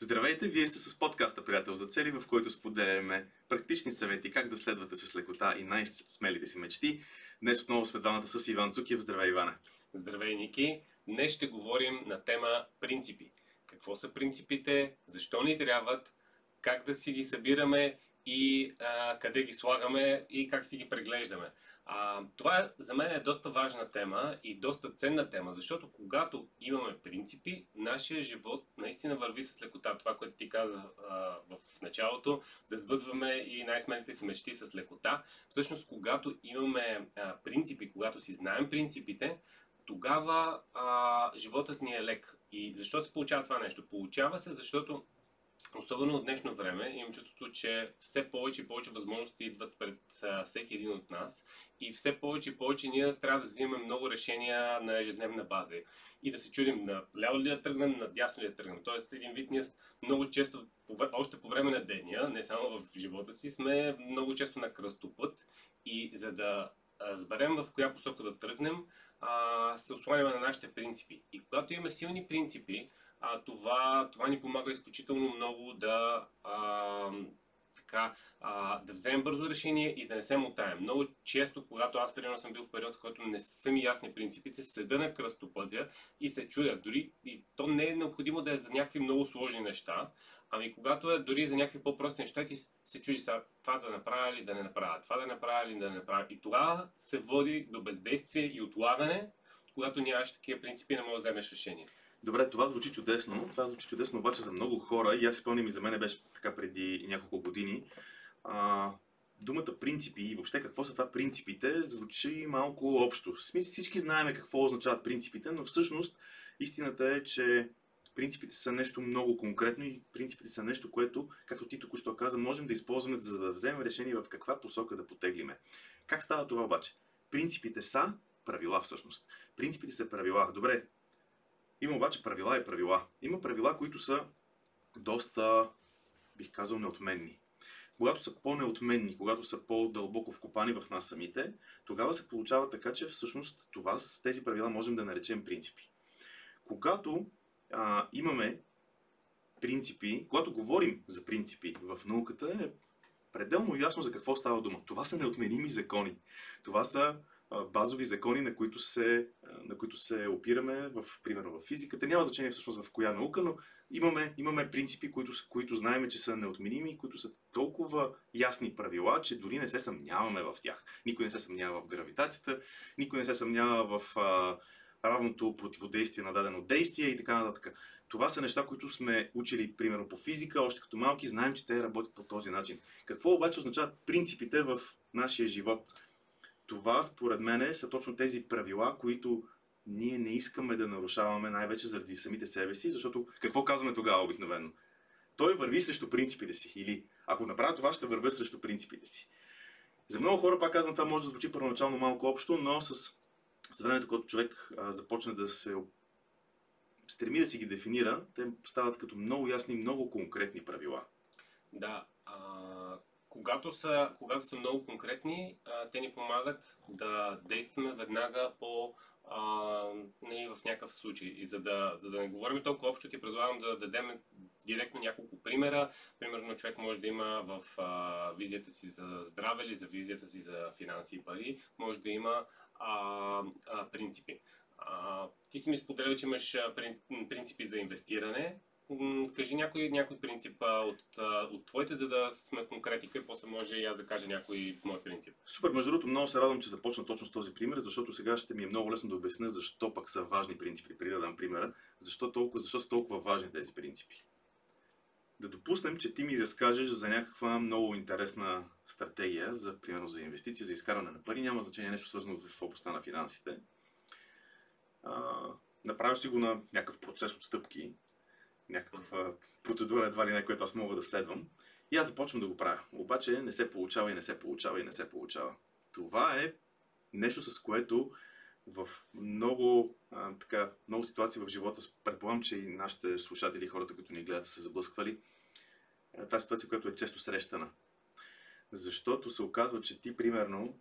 Здравейте, вие сте с подкаста Приятел за цели, в който споделяме практични съвети как да следвате с лекота и най-смелите си мечти. Днес отново сме двамата с Иван Цукиев. Здравей, Иване! Здравей, Ники! Днес ще говорим на тема принципи. Какво са принципите, защо ни трябват, как да си ги събираме и а, къде ги слагаме и как си ги преглеждаме. А, това за мен е доста важна тема и доста ценна тема, защото когато имаме принципи, нашия живот наистина върви с лекота. Това, което ти каза а, в началото, да сбъдваме и най-смелите си мечти с лекота. Всъщност, когато имаме а, принципи, когато си знаем принципите, тогава а, животът ни е лек. И защо се получава това нещо? Получава се, защото Особено от днешно време имам чувството, че все повече и повече възможности идват пред всеки един от нас и все повече и повече ние трябва да взимаме много решения на ежедневна база и да се чудим на ляво ли да тръгнем, на дясно ли да тръгнем. Тоест един вид ние много често, още по време на деня, не само в живота си, сме много често на кръстопът и за да разберем в коя посока да тръгнем, се осланяме на нашите принципи. И когато имаме силни принципи, а, това, това ни помага изключително много да, а, така, а, да вземем бързо решение и да не се мотаем. Много често, когато аз примерно съм бил в период, в който не са ми ясни принципите, седа на кръстопътя и се чуя. Дори и то не е необходимо да е за някакви много сложни неща, ами когато е дори за някакви по-прости неща, ти се чуди сега това да направя или да не направя, това да направя или да не направя. И тогава се води до бездействие и отлагане, когато нямаш такива принципи, не можеш да вземеш решение. Добре, това звучи чудесно. Това звучи чудесно обаче за много хора. И аз спомням и за мен беше така преди няколко години. А, думата принципи и въобще какво са това принципите звучи малко общо. Всички знаем какво означават принципите, но всъщност истината е, че принципите са нещо много конкретно и принципите са нещо, което, както ти току-що каза, можем да използваме, за да вземем решение в каква посока да потеглиме. Как става това обаче? Принципите са правила всъщност. Принципите са правила. Добре, има обаче правила и правила. Има правила, които са доста, бих казал, неотменни. Когато са по-неотменни, когато са по-дълбоко вкопани в нас самите, тогава се получава така, че всъщност това с тези правила можем да наречем принципи. Когато а, имаме принципи, когато говорим за принципи в науката, е пределно ясно за какво става дума. Това са неотменими закони. Това са базови закони, на които се, на които се опираме, в, примерно в физиката. Няма значение всъщност в коя наука, но имаме, имаме принципи, които, които знаем, че са неотменими, които са толкова ясни правила, че дори не се съмняваме в тях. Никой не се съмнява в гравитацията, никой не се съмнява в а, равното противодействие на дадено действие и така нататък. Това са неща, които сме учили, примерно по физика, още като малки, знаем, че те работят по този начин. Какво обаче означават принципите в нашия живот? Това, според мен, са точно тези правила, които ние не искаме да нарушаваме най-вече заради самите себе си, защото какво казваме тогава обикновено? Той върви срещу принципите си. Или ако направя това, ще вървя срещу принципите си. За много хора, пак казвам, това може да звучи първоначално малко общо, но с, с времето, когато човек а, започне да се стреми да си ги дефинира, те стават като много ясни, много конкретни правила. Да, а, когато са, когато са много конкретни, а, те ни помагат да действаме веднага по а, нали, в някакъв случай. И за да, за да не говорим толкова общо, ти предлагам да дадем директно няколко примера. Примерно човек може да има в а, визията си за здраве или за визията си за финанси и пари, може да има а, а, принципи. А, ти си ми споделил, че имаш принципи за инвестиране, кажи някой, някой принцип от, от твоите, за да сме конкретика и после може и аз да кажа някой мой принцип. Супер, между другото много се радвам, че започна точно с този пример, защото сега ще ми е много лесно да обясня защо пък са важни принципите, преди да дам примера, защо, толкова, защо са толкова важни тези принципи. Да допуснем, че ти ми разкажеш за някаква много интересна стратегия, за, примерно за инвестиции, за изкарване на пари, няма значение нещо свързано в областта на финансите. А, направил си го на някакъв процес от стъпки, някаква процедура едва ли не, която аз мога да следвам. И аз започвам да го правя. Обаче не се получава и не се получава и не се получава. Това е нещо, с което в много, а, така, много ситуации в живота, предполагам, че и нашите слушатели, хората, които ни гледат, са се заблъсквали. Това е ситуация, която е често срещана. Защото се оказва, че ти, примерно,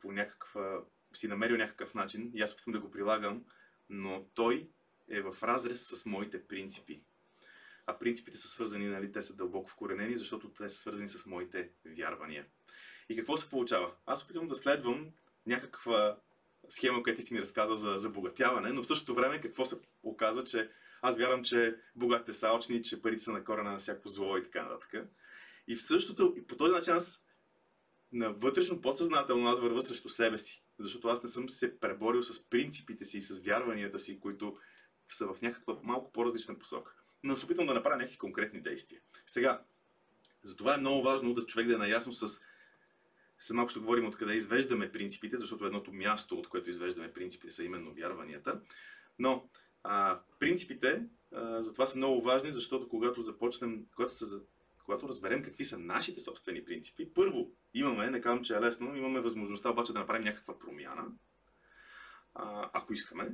по някаква, си намерил някакъв начин, и аз опитвам да го прилагам, но той е в разрез с моите принципи. А принципите са свързани, нали, те са дълбоко вкоренени, защото те са свързани с моите вярвания. И какво се получава? Аз опитвам да следвам някаква схема, която ти си ми разказал за забогатяване, но в същото време какво се оказва, че аз вярвам, че богатите са алчни, че парите са на корена на всяко зло и така нататък. И в същото, и по този начин аз на вътрешно подсъзнателно аз върва срещу себе си. Защото аз не съм се преборил с принципите си и с вярванията си, които са в някаква малко по-различна посока. Но се опитвам да направя някакви конкретни действия. Сега, затова е много важно да човек да е наясно с след малко ще говорим откъде извеждаме принципите, защото едното място, от което извеждаме принципите, са именно вярванията. Но а, принципите а, затова са много важни, защото когато започнем, когато, се, когато разберем какви са нашите собствени принципи, първо имаме, не казвам, че е лесно, имаме възможността обаче да направим някаква промяна, а, ако искаме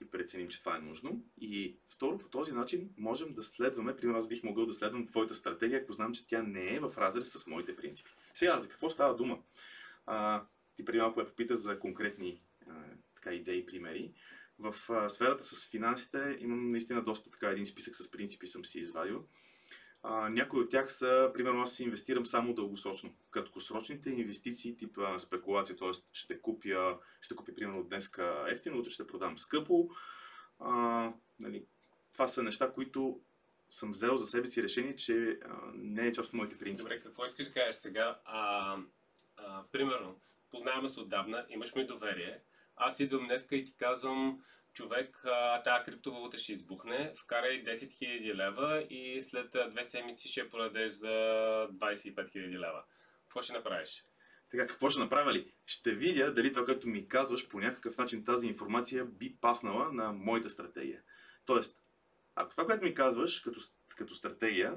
и преценим, че това е нужно. И второ, по този начин можем да следваме, примерно аз бих могъл да следвам твоята стратегия, ако знам, че тя не е в разрез с моите принципи. Сега, за какво става дума? А, ти преди малко ме попита за конкретни а, така, идеи, примери. В а, сферата с финансите имам наистина доста така един списък с принципи съм си извадил. А, някои от тях са, примерно аз си инвестирам само дългосрочно. Краткосрочните инвестиции типа спекулация, т.е. ще купя, ще купя примерно днес ефтино, утре ще продам скъпо. А, нали, това са неща, които съм взел за себе си решение, че а, не е част от моите принципи. Добре, какво искаш да кажеш сега? А, а, примерно, познаваме се отдавна, имаш ми доверие. Аз идвам днеска и ти казвам, човек, тази криптовалута ще избухне, вкарай 10 000 лева и след две седмици ще продадеш за 25 000 лева. Какво ще направиш? Така, какво ще направя ли? Ще видя дали това, което ми казваш, по някакъв начин тази информация би паснала на моята стратегия. Тоест, ако това, което ми казваш като, като стратегия,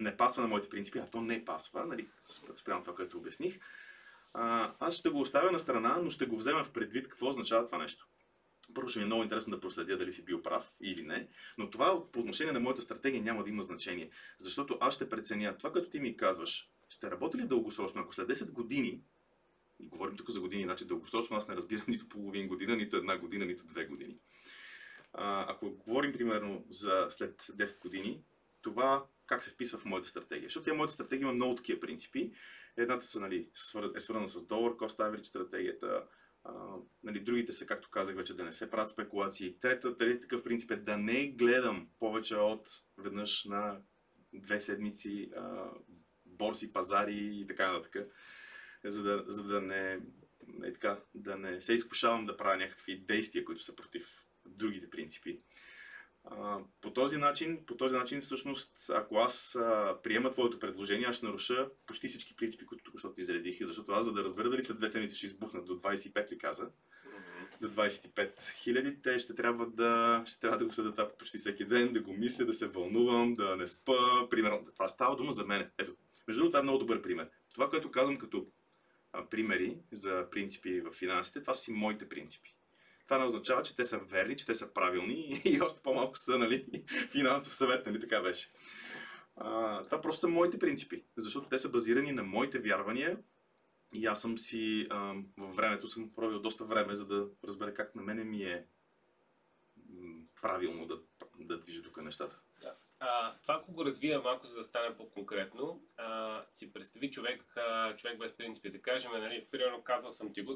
не пасва на моите принципи, а то не пасва, нали, спрямо това, което обясних, а, аз ще го оставя на страна, но ще го взема в предвид какво означава това нещо. Първо ще ми е много интересно да проследя дали си бил прав или не, но това по отношение на моята стратегия няма да има значение, защото аз ще преценя това, като ти ми казваш, ще работи ли дългосрочно, ако след 10 години, и говорим тук за години, значи дългосрочно аз не разбирам нито половин година, нито една година, нито две години. А, ако говорим примерно за след 10 години, това как се вписва в моята стратегия. Защото тя моята стратегия има много такива принципи. Едната са, нали, е свързана с долар cost average стратегията, нали, другите са, както казах вече, да не се правят спекулации. Трета, трети такъв принцип е да не гледам повече от веднъж на две седмици а, борси, пазари и така нататък, за да, за да не, е така, да не се изкушавам да правя някакви действия, които са против другите принципи. А, по този начин, по този начин всъщност, ако аз а, приема твоето предложение, аз ще наруша почти всички принципи, които тук ти изредих, защото аз за да разбера дали след две седмици ще избухнат до 25 ли каза, до 25 хиляди, те ще трябва да, ще трябва да го следят това почти всеки ден, да го мисля, да се вълнувам, да не спа, примерно. Това става дума за мен. Ето, между другото, това е много добър пример. Това, което казвам като а, примери за принципи в финансите, това са си моите принципи това не означава, че те са верни, че те са правилни и още по-малко са нали, финансов съвет, нали така беше. А, това просто са моите принципи, защото те са базирани на моите вярвания и аз съм си а, във времето съм провел доста време, за да разбера как на мене ми е правилно да, да движа тук нещата. Да. А, това, ако го развия малко, за да стане по-конкретно, а, си представи човек, а, човек без принципи, да кажем, нали, примерно казал съм ти го,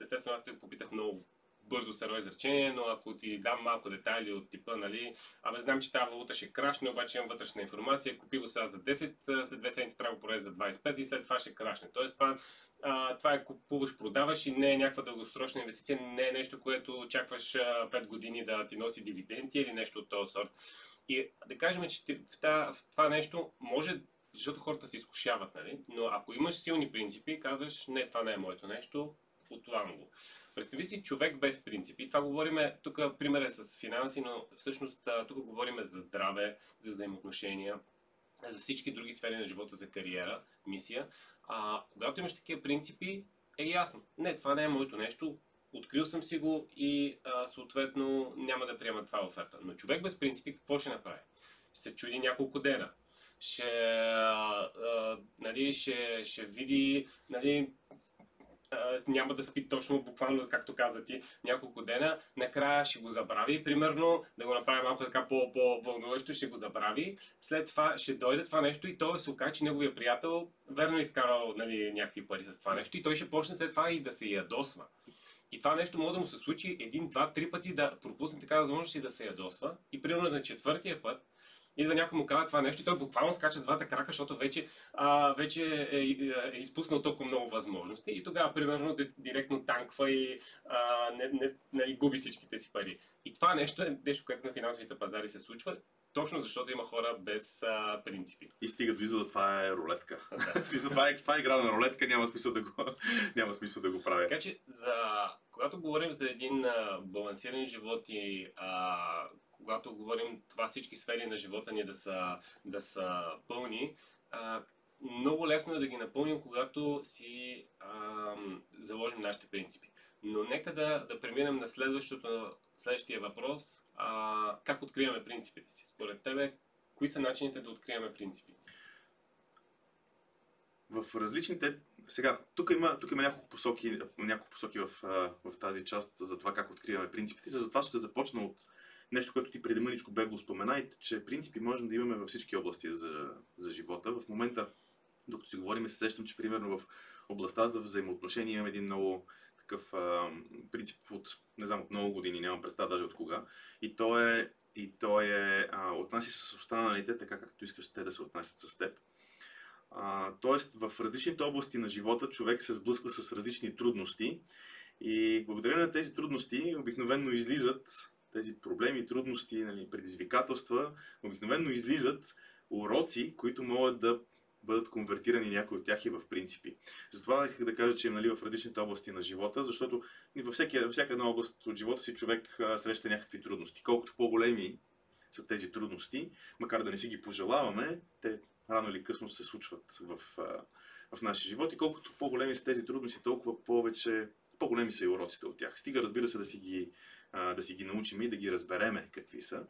естествено аз те попитах много бързо се едно изречение, но ако ти дам малко детайли от типа, нали, абе знам, че тази валута ще крашне, обаче имам вътрешна информация, купи го сега за 10, след две седмици трябва го продадеш за 25 и след това ще крашне. Тоест това, а, това е купуваш, продаваш и не е някаква дългосрочна инвестиция, не е нещо, което очакваш а, 5 години да ти носи дивиденти или нещо от този сорт. И да кажем, че ти, в, това, в това нещо може защото хората се изкушават, нали? но ако имаш силни принципи, казваш, не, това не е моето нещо, отлагам го. Представи си човек без принципи. Това говорим, тук пример е с финанси, но всъщност тук говорим за здраве, за взаимоотношения, за всички други сфери на живота, за кариера, мисия. А когато имаш такива принципи, е ясно. Не, това не е моето нещо, открил съм си го и а, съответно няма да приема това оферта. Но човек без принципи какво ще направи? Ще се чуди няколко дена. Ще, а, а, нали, ще, ще види нали, няма да спи точно, буквално, както каза ти, няколко дена, накрая ще го забрави, примерно, да го направи малко така по-вълнуващо, ще го забрави, след това ще дойде това нещо и той се окаже, че неговия приятел верно е изкарал нали, някакви пари с това нещо и той ще почне след това и да се ядосва. И това нещо може да му се случи един, два, три пъти да пропусне така възможност и да се ядосва. И примерно на четвъртия път идва някой му казва това нещо и той буквално скача с двата крака, защото вече, а, вече е, е, е изпуснал толкова много възможности и тогава примерно директно танква и а, не, не, не, губи всичките си пари. И това нещо е нещо, което на финансовите пазари се случва точно защото има хора без а, принципи. И стига до извода, това е рулетка. Да. смисъл, това, е, това е игра на рулетка, няма смисъл да го, няма смисъл да го правя. Така че, за, когато говорим за един а, балансиран живот и а, когато говорим това всички сфери на живота ни да са, да са пълни, а, много лесно е да ги напълним, когато си а, заложим нашите принципи. Но нека да, да преминем на следващото, следващия въпрос. А, как откриваме принципите си? Според тебе, кои са начините да откриваме принципи? В различните... Сега, тук има, тук има няколко посоки, няколко посоки в, в тази част за това как откриваме принципите. За това ще започна от нещо, което ти преди мъничко бегло спомена, и че принципи можем да имаме във всички области за, за живота. В момента, докато си говорим, се сещам, че примерно в областта за взаимоотношения имаме един много такъв а, принцип от, не знам, от много години, нямам представа даже от кога. И то е, и то е а, отнася с останалите, така както искаш те да се отнасят с теб. А, тоест, в различните области на живота човек се сблъсква с различни трудности и благодарение на тези трудности обикновено излизат тези проблеми, трудности, нали, предизвикателства, обикновено излизат уроци, които могат да бъдат конвертирани някои от тях и в принципи. Затова исках да кажа, че нали, в различните области на живота, защото във, всеки, във всяка една област от живота си човек среща някакви трудности. Колкото по-големи са тези трудности, макар да не си ги пожелаваме, те рано или късно се случват в, в нашия живот и колкото по-големи са тези трудности, толкова повече, по-големи са и уроците от тях. Стига, разбира се, да си ги, а, да си ги научим и да ги разбереме какви са.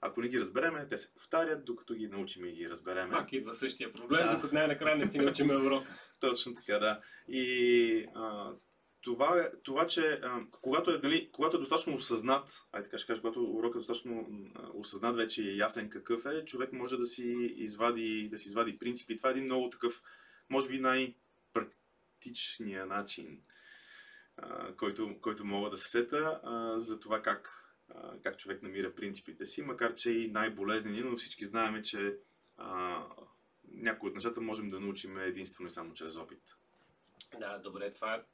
Ако не ги разбереме, те се повтарят, докато ги научим и ги разбереме. Пак идва същия проблем, да. докато най-накрая не си научим урока. Точно така, да. И а, това, това, че а, когато, е, дали, когато е достатъчно осъзнат, ай така ще кажа, когато урокът е достатъчно осъзнат вече е ясен какъв е, човек може да си извади, да си извади принципи. Това е един много такъв, може би най-практичният начин, който, който мога да се сета за това как как човек намира принципите си, макар че и най-болезнени, но всички знаем, че а, някои от нещата можем да научим единствено и само чрез опит. Да, добре, това,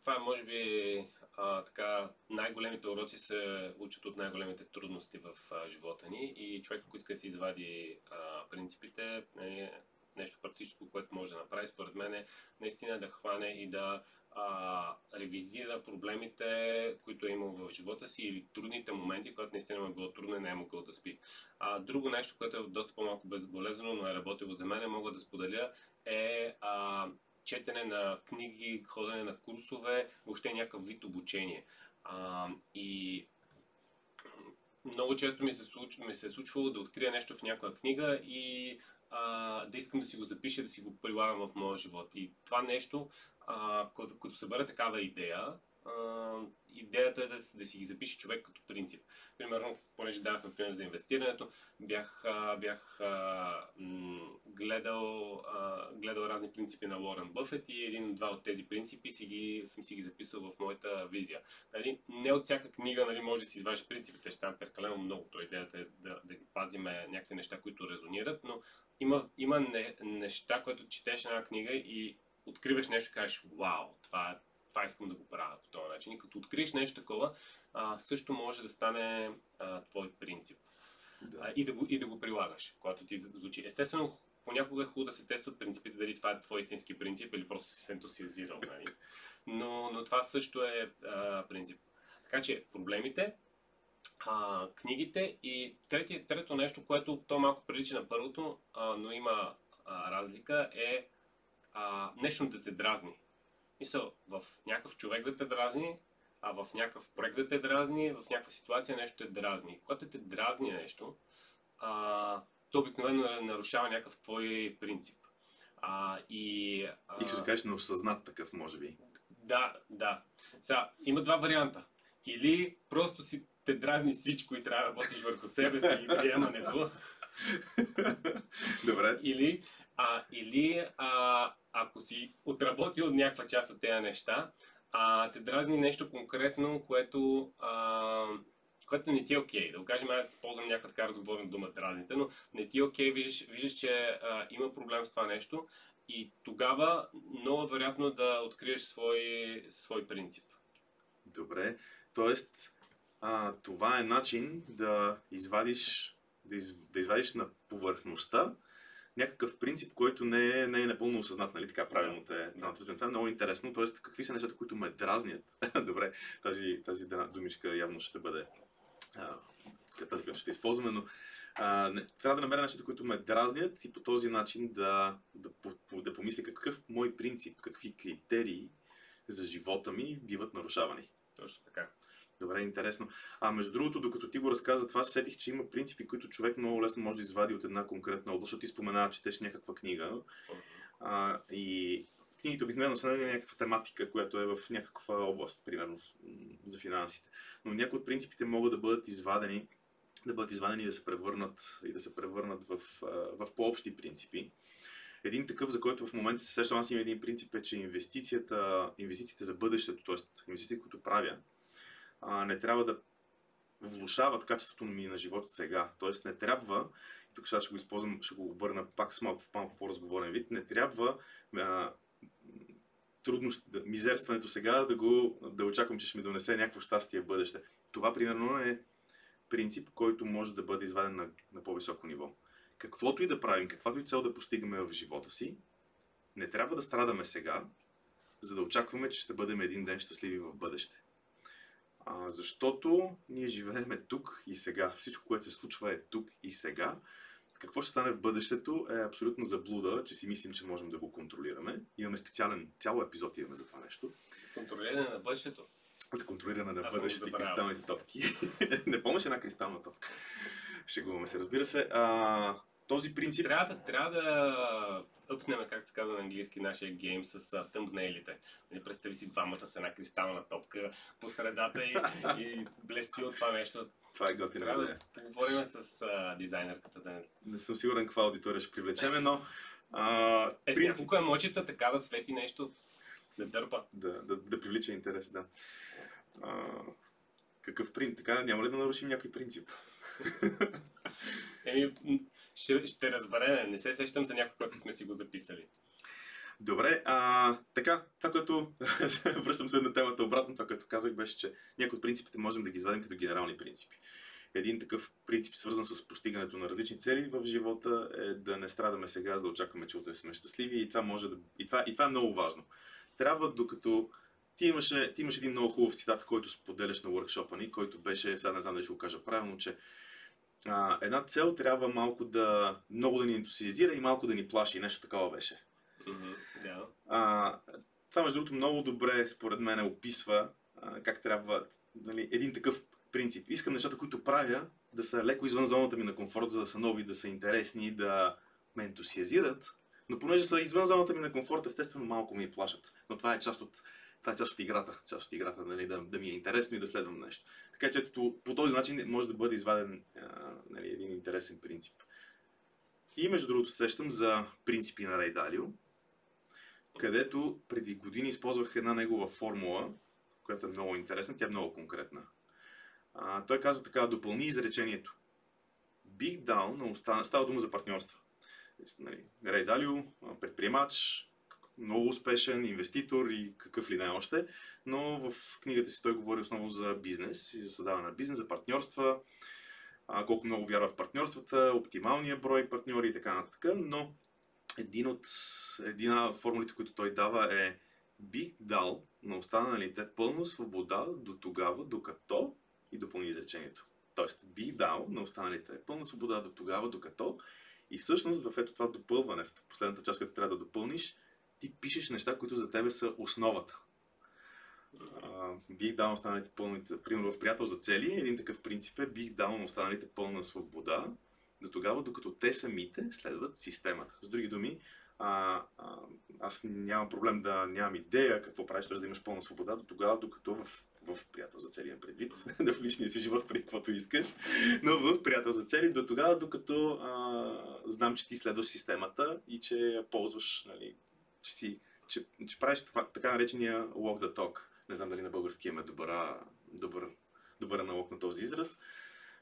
това е може би а, така, най-големите уроци се учат от най-големите трудности в а, живота ни и човек, ако иска да си извади а, принципите, е нещо практическо, което може да направи, според мен е наистина да хване и да а, ревизира проблемите, които е имал в живота си или трудните моменти, когато наистина му е било трудно и не е могъл да спи. А, друго нещо, което е доста по-малко безболезнено, но е работило за мен, мога да споделя, е а, четене на книги, ходене на курсове, въобще някакъв вид обучение. А, и много често ми се, случ... ми се е случвало да открия нещо в някоя книга и а, да искам да си го запиша, да си го прилагам в моя живот. И това нещо, а, като, като събера такава идея, идеята е да, да си ги запише човек като принцип. Примерно, понеже давахме пример за инвестирането, бях, а, бях а, гледал, а, гледал разни принципи на Лорен Бъфет и един-два от тези принципи си ги, съм си ги записал в моята визия. Нали, не от всяка книга нали, може да си извадиш принципите, ще стават прекалено много. То идеята е да, да ги пазиме някакви неща, които резонират, но има, има не, неща, които четеш една книга и откриваш нещо и кажеш, вау, това, това искам да го правя по този начин. И като откриеш нещо такова, а, също може да стане а, твой принцип. Да. А, и, да го, и да го прилагаш, когато ти звучи. Естествено, понякога е хубаво да се тестват принципите, дали това е твой истински принцип или просто си се ентусиазирал. Нали? Но, но това също е а, принцип. Така че проблемите, а, книгите и трети, трето нещо, което то малко прилича на първото, а, но има а, разлика, е а, нещо да те дразни. Мисъл, в някакъв човек да те дразни, а в някакъв проект да те дразни, в някаква ситуация нещо те дразни. Когато те дразни нещо, а, то обикновено нарушава някакъв твой принцип. А, и, а... и ще кажеш неосъзнат такъв, може би. Да, да. Сега, има два варианта. Или просто си те дразни всичко и трябва да работиш върху себе си и приемането. Добре. Или, а, или а, ако си отработил някаква част от тези неща, а те дразни нещо конкретно, което, а, което не ти е окей. Okay. Да го кажем, аз ползвам някаква така разговорна дума дразните, но не ти е окей, okay. виждаш, виждаш, че а, има проблем с това нещо и тогава много вероятно да откриеш свой, свой принцип. Добре. А, това е начин да извадиш, да, из, да извадиш на повърхността някакъв принцип, който не е, не е напълно осъзнат, нали така правилно те. Да. Това е много интересно, т.е. какви са нещата, които ме дразнят. Добре, тази, тази думичка явно ще бъде а, тази, която ще използваме, но а, не, трябва да намеря нещата, които ме дразнят и по този начин да, да, да, да помисля какъв мой принцип, какви критерии за живота ми биват нарушавани. Точно така. Добре, интересно. А между другото, докато ти го разказа това, сетих, че има принципи, които човек много лесно може да извади от една конкретна област, защото ти споменава, четеш някаква книга. А, и книгите обикновено са на някаква тематика, която е в някаква област, примерно за финансите. Но някои от принципите могат да бъдат извадени, да бъдат извадени и да се превърнат, и да се превърнат в, в по-общи принципи. Един такъв, за който в момента се сещам, аз имам един принцип е, че инвестицията, инвестициите за бъдещето, т.е. инвестициите, които правя, а, не трябва да влушават качеството ми на живота сега. Тоест не трябва, и тук сега ще го използвам, ще го обърна пак с малко, малко по-разговорен вид, не трябва а, трудност, мизерстването сега да го да очаквам, че ще ми донесе някакво щастие в бъдеще. Това примерно е принцип, който може да бъде изваден на, на по-високо ниво. Каквото и да правим, каквато и цел да постигаме в живота си, не трябва да страдаме сега, за да очакваме, че ще бъдем един ден щастливи в бъдеще. А, защото ние живееме тук и сега. Всичко, което се случва е тук и сега. Какво ще стане в бъдещето е абсолютно заблуда, че си мислим, че можем да го контролираме. Имаме специален, цяло епизод имаме за това нещо. Контролиране на бъдещето. За контролиране на бъдещето и кристалните топки. Не помниш една кристална топка. Шегуваме се, разбира се. А, този принцип... Трябва да, трябва даъпнем, как се казва на английски, нашия гейм с тъмбнейлите. Нали, представи си двамата с една кристална топка по средата и, и блести от това нещо. Това е готина Трябва да поговорим с а, дизайнерката. Да... Не съм сигурен каква аудитория ще привлечеме, но... А, е, принцип... няколко емоджита така да свети нещо, да дърпа. Да, да, да привлича интерес, да. А, какъв принцип? Така няма ли да нарушим някой принцип? Еми, ще, ще разберем. Не се сещам за някой, който сме си го записали. Добре, а, така, това, което връщам се на темата обратно, това, което казах, беше, че някои от принципите можем да ги извадим като генерални принципи. Един такъв принцип, свързан с постигането на различни цели в живота, е да не страдаме сега, за да очакваме, че утре сме щастливи и това, може да... и това, и това е много важно. Трябва, докато ти имаше, ти имаш един много хубав цитат, който споделяш на workshop ни, който беше, сега не знам дали ще го кажа правилно, че а, една цел трябва малко да, много да ни ентусиазира и малко да ни плаши. Нещо такова беше. Mm-hmm, yeah. а, това, между другото, много добре, според мен, описва а, как трябва нали, един такъв принцип. Искам нещата, които правя, да са леко извън зоната ми на комфорт, за да са нови, да са интересни, да ме ентусиазират. Но понеже са извън зоната ми на комфорт, естествено малко ми плашат. Но това е част от, това е част от играта. Част от играта, нали, да, да ми е интересно и да следвам нещо. Така че ето, по този начин може да бъде изваден а, нали, един интересен принцип. И между другото сещам за принципи на Рей Далио, където преди години използвах една негова формула, която е много интересна, тя е много конкретна. А, той казва така, допълни изречението. Дал на остана... Става дума за партньорства. Нали, Рей Далио, предприемач, много успешен инвеститор и какъв ли не още, но в книгата си той говори основно за бизнес и за създаване на бизнес, за партньорства, колко много вярва в партньорствата, оптималния брой партньори и така нататък, но един от, една от формулите, които той дава е бих дал на останалите пълна свобода до тогава, докато и допълни изречението. Тоест, бих дал на останалите пълна свобода до тогава, докато и всъщност в ето това допълване, в последната част, която трябва да допълниш, ти пишеш неща, които за тебе са основата. Uh, бих дал на останалите пълните, примерно в приятел за цели, един такъв принцип е бих дал на останалите пълна свобода, до тогава, докато те самите следват системата. С други думи, а, а, аз нямам проблем да нямам идея какво правиш, да имаш пълна свобода, до тогава, докато в, в приятел за целия предвид, да в личния си живот преди каквото искаш, но в приятел за цели, до тогава, докато а, знам, че ти следваш системата и че ползваш, нали, че, си, че, че правиш това, така наречения walk the talk. Не знам дали на български имаме добър, добър, добър аналог на този израз.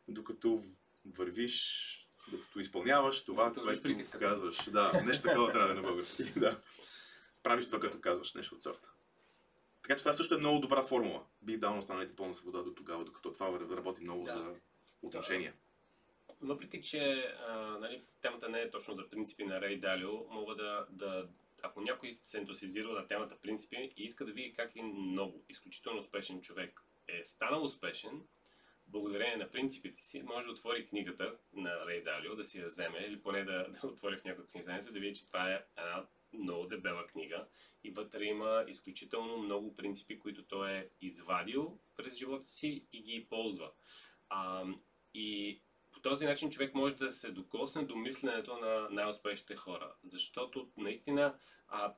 Докато вървиш докато изпълняваш това, Докато което вървиш казваш. Да, нещо такова трябва да е на български. да. Правиш това, което казваш, нещо от сорта. Така че това също е много добра формула. Бих дал на останалите пълна свобода до тогава, докато това работи много Да. за отношения. Въпреки, че а, нали, темата не е точно за принципи на Рей Далио, мога да, да ако някой се ентусизира на темата принципи и иска да види как един много, изключително успешен човек е станал успешен, благодарение на принципите си, може да отвори книгата на Рей Далио, да си я вземе или поне да, да отвори в някоя книжница, да види, че това е една много дебела книга и вътре има изключително много принципи, които той е извадил през живота си и ги ползва. А, и по този начин човек може да се докосне до мисленето на най-успешните хора. Защото наистина а,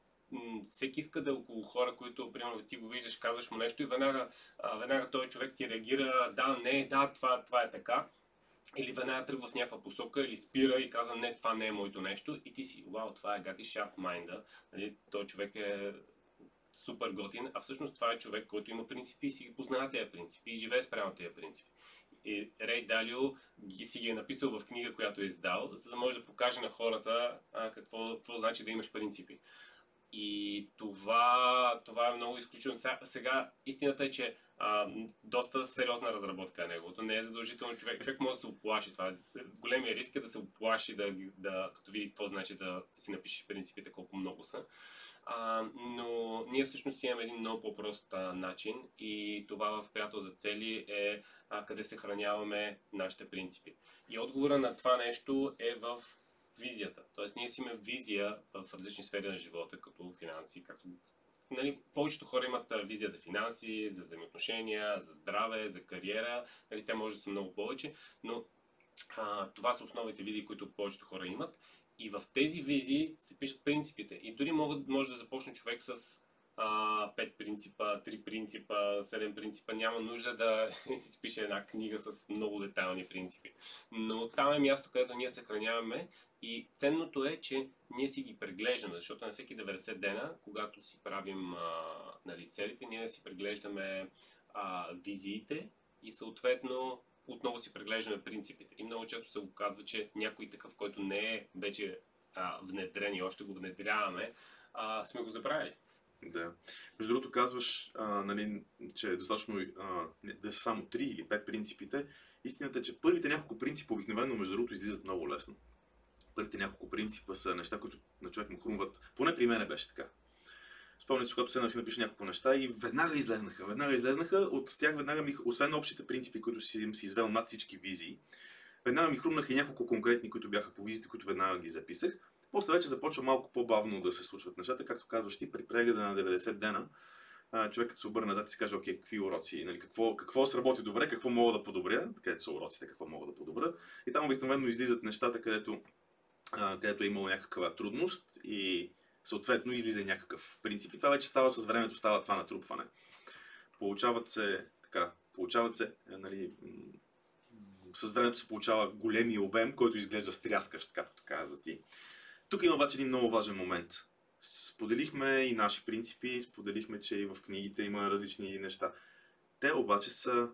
всеки иска да е около хора, които, примерно, ти го виждаш, казваш му нещо и веднага, а, веднага този човек ти реагира, да, не, да, това, това е така. Или веднага тръгва в някаква посока, или спира и казва, не, това не е моето нещо. И ти си, вау, това е гати sharp mind нали, Той човек е супер готин, а всъщност това е човек, който има принципи и си ги познава тези принципи и живее спрямо тези принципи. И Рей Далио ги си ги е написал в книга, която е издал, за да може да покаже на хората а, какво, какво значи да имаш принципи. И това, това е много изключително. Сега, сега истината е, че а, доста сериозна разработка е неговото. Не е задължително човек. Човек може да се оплаши. Това е, големия риск е да се оплаши, да, да, като види какво значи да, да си напишеш принципите, колко много са. А, но ние всъщност имаме един много по-прост а, начин и това в приятел за цели е а, къде съхраняваме нашите принципи. И отговора на това нещо е в визията. Тоест ние си имаме визия в различни сфери на живота, като финанси, както Нали, повечето хора имат визия за финанси, за взаимоотношения, за здраве, за кариера. Нали, те може да са много повече, но а, това са основните визии, които повечето хора имат. И в тези визии се пишат принципите. И дори могат, може да започне човек с а, 5 принципа, 3 принципа, 7 принципа. Няма нужда да изпише една книга с много детайлни принципи. Но там е място, където ние съхраняваме и ценното е, че ние си ги преглеждаме, защото на всеки 90 дена, когато си правим а, нали, целите, ние си преглеждаме а, визиите и съответно отново си преглеждаме принципите. И много често се оказва, че някой такъв, който не е вече а, внедрен и още го внедряваме, а, сме го забравили. Да. Между другото казваш, а, нали, че е достатъчно а, да са само 3 или 5 принципите. Истината е, че първите няколко принципа обикновено, между другото, излизат много лесно. Първите няколко принципа са неща, които на човек му хрумват. Поне при мен беше така. Спомням си, когато се си напиша няколко неща и веднага излезнаха. Веднага излезнаха. От тях веднага ми, освен общите принципи, които си, си извел над всички визии, веднага ми хрумнаха и няколко конкретни, които бяха по визите, които веднага ги записах. После вече започва малко по-бавно да се случват нещата, както казваш ти, при прегледа на 90 дена, човекът се обърне назад и си каже, окей, какви уроци, нали, какво, какво сработи добре, какво мога да подобря, където са уроците, какво мога да подобря. И там обикновено излизат нещата, където, където е имало някаква трудност и съответно излиза някакъв принцип. И това вече става с времето, става това натрупване. Получават се, така, получават се, е, нали, с времето се получава големия обем, който изглежда стряскащ, както каза ти. Тук има обаче един много важен момент. Споделихме и наши принципи, споделихме, че и в книгите има различни неща. Те обаче са,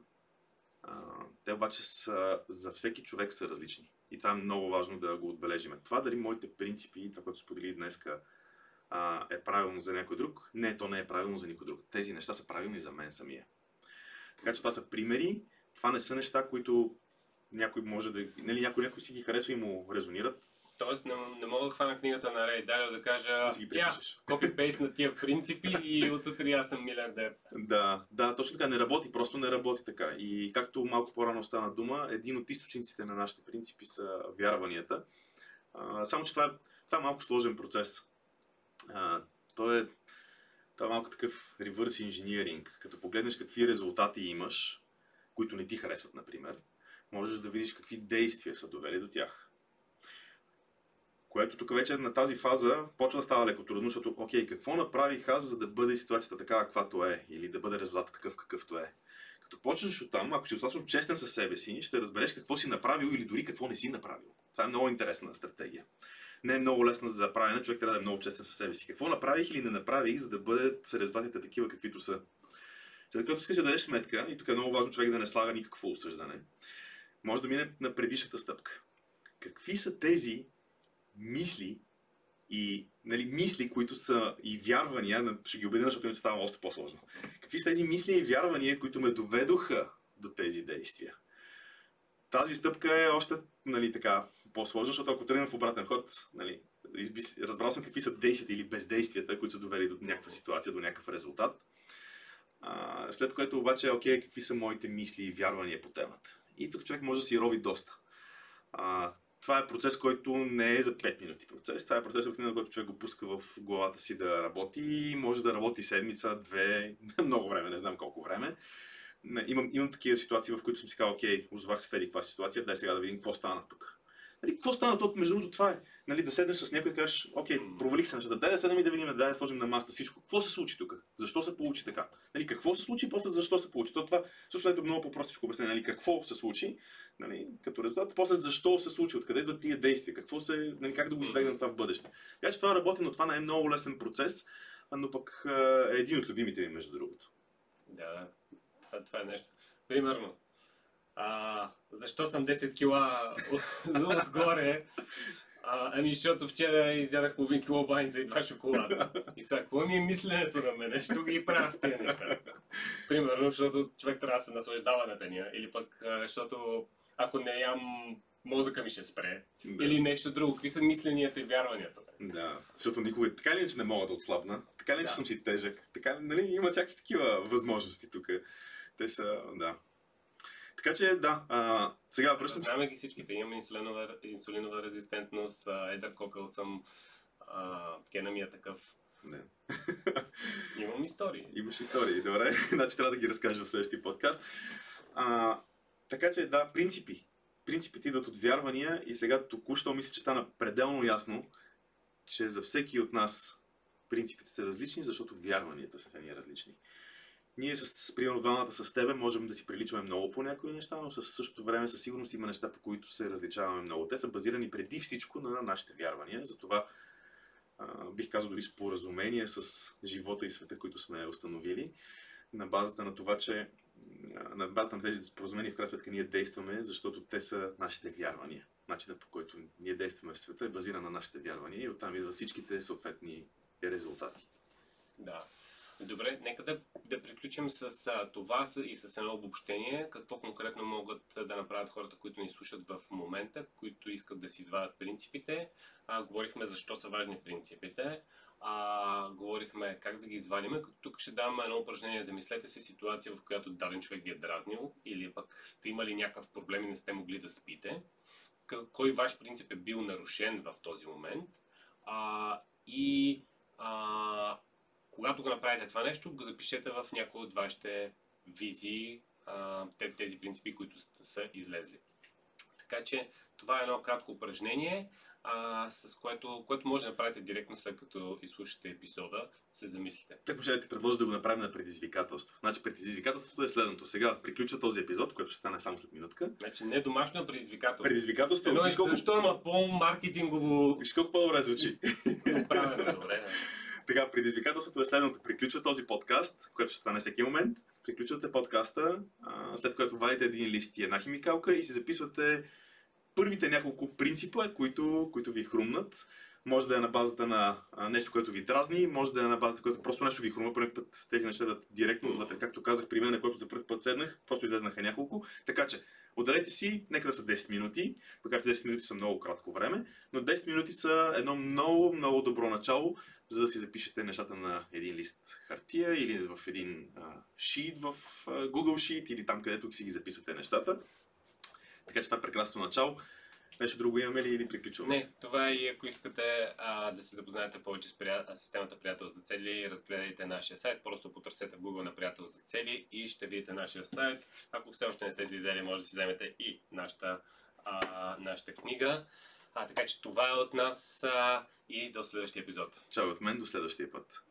те обаче са, за всеки човек са различни. И това е много важно да го отбележиме. Това дали моите принципи и това, което сподели днеска, е правилно за някой друг, не, то не е правилно за никой друг. Тези неща са правилни за мен самия. Така че това са примери, това не са неща, които някой може да... Нали, някой, някой си ги харесва и му резонират, Тоест не, не мога да хвана книгата на Рей Далио да кажа я, копи-пейст на тия принципи и от утре аз съм милиардер. Да, да, точно така. Не работи, просто не работи така. И както малко по-рано стана дума, един от източниците на нашите принципи са вярванията. А, само, че това е, това е малко сложен процес. А, то е, това е малко такъв ревърс инжиниринг. Като погледнеш какви резултати имаш, които не ти харесват, например, можеш да видиш какви действия са довели до тях. Което тук вече на тази фаза почва да става леко трудно, защото, окей, какво направих аз, за да бъде ситуацията такава, каквато е, или да бъде резултатът такъв, какъвто е. Като почнеш от там, ако си достатъчно честен със себе си, ще разбереш какво си направил или дори какво не си направил. Това е много интересна стратегия. Не е много лесна за правене, човек трябва да е много честен със себе си. Какво направих или не направих, за да бъдат резултатите такива, каквито са. След като искаш да дадеш сметка, и тук е много важно човек да не слага никакво осъждане, може да мине на предишната стъпка. Какви са тези мисли и нали, мисли, които са и вярвания, ще ги убедя, защото иначе става още по-сложно. Какви са тези мисли и вярвания, които ме доведоха до тези действия? Тази стъпка е още нали, така, по-сложна, защото ако тръгнем в обратен ход, нали, разбрал съм какви са действията или бездействията, които са довели до някаква ситуация, до някакъв резултат. А, след което обаче, окей, какви са моите мисли и вярвания по темата. И тук човек може да си рови доста. А, това е процес, който не е за 5 минути процес. Това е процес, който човек го пуска в главата си да работи и може да работи седмица, две, много време, не знам колко време. Имам, имам такива ситуации, в които съм си казал, окей, озвах се в еди ситуация, дай сега да видим какво стана тук. Нали, какво стана тук? Между другото, това е. Нали, да седнеш с някой и да кажеш, окей, провалих се нещата, дай да седнем и да видим, дай да сложим на маста всичко. Какво се случи тук? Защо се получи така? Нали, какво се случи, после защо се получи? То, това също е много по-простичко обяснение. Нали, какво се случи, нали, като резултат, после защо се случи, откъде идват тия действия, какво се, нали, как да го избегнем това в бъдеще. Така че това работи, но това не е много лесен процес, но пък е един от любимите ми, между другото. Да, това, това е нещо. Примерно, а, защо съм 10 кила отгоре? А, ами, защото вчера изядах половин кило баница и два шоколада. И сега, какво ми е мисленето на мен? Що ги правя с тези неща? Примерно, защото човек трябва да се наслаждава на деня. Или пък, защото ако не ям, мозъка ми ще спре. Да. Или нещо друго. Какви са мисленията и вярванията? Да, защото никога така ли че не мога да отслабна. Така ли да. че съм си тежък. Така, нали, има всякакви такива възможности тук. Те са, да. Така че да, а, сега връщам се. Знаме ги всичките. Имаме инсулинова, инсулинова резистентност, едър кокъл съм, а, гена ми е такъв. Не. Имам истории. Имаш истории, добре. значи трябва да ги разкажа в следващия подкаст. А, така че да, принципи. Принципите идват от вярвания и сега току-що мисля, че стана пределно ясно, че за всеки от нас принципите са различни, защото вярванията са ни различни. Ние с, примерно, двамата с тебе можем да си приличаме много по някои неща, но със същото време със сигурност има неща, по които се различаваме много. Те са базирани преди всичко на нашите вярвания, затова а, бих казал дори споразумение с живота и света, които сме установили, на базата на това, че на базата на тези споразумения в крайна сметка ние действаме, защото те са нашите вярвания. Начинът по който ние действаме в света е базиран на нашите вярвания и оттам идват всичките съответни резултати. Да. Добре, нека да, да приключим с а, това и с едно обобщение. Какво конкретно могат да направят хората, които ни слушат в момента, които искат да си извадят принципите. А, говорихме защо са важни принципите. А, говорихме как да ги извадим. Тук ще дам едно упражнение. Замислете се ситуация, в която даден човек ви е дразнил или пък сте имали някакъв проблем и не сте могли да спите. Кой ваш принцип е бил нарушен в този момент? А, и а, когато го направите това нещо, го запишете в някои от вашите визии, тези принципи, които са излезли. Така че това е едно кратко упражнение, а, с което, което може да направите директно след като изслушате епизода, се замислите. Как може да ти предложа да го направим на предизвикателство? Значи предизвикателството е следното. Сега приключва този епизод, който ще стане само след минутка. Значи не домашно, а предизвикателство. Предизвикателство. Едно е също, ама по-маркетингово. Виж колко по-добре звучи. Правилно, добре. Така, предизвикателството е следното. Приключва този подкаст, което ще стане всеки момент. Приключвате подкаста, след което вадите един лист и една химикалка и си записвате първите няколко принципа, които, които ви хрумнат. Може да е на базата на нещо, което ви дразни, може да е на базата, което просто нещо ви хрумва. Първи път тези неща да директно отвътре. Както казах, при мен, на който за първи път седнах, просто излезнаха няколко. Така че, отделете си, нека да са 10 минути, макар че 10 минути са много кратко време, но 10 минути са едно много, много добро начало за да си запишете нещата на един лист хартия или в един шит в Google Sheet или там където си ги записвате нещата. Така че това е прекрасно начало. Нещо друго имаме ли или приключваме? Не, това е и ако искате а, да се запознаете повече с прия... системата Приятел за цели, разгледайте нашия сайт, просто потърсете в Google на Приятел за цели и ще видите нашия сайт. Ако все още не сте си взели, може да си вземете и нашата, а, нашата книга. А, така че това е от нас а, и до следващия епизод. Чао от мен, до следващия път.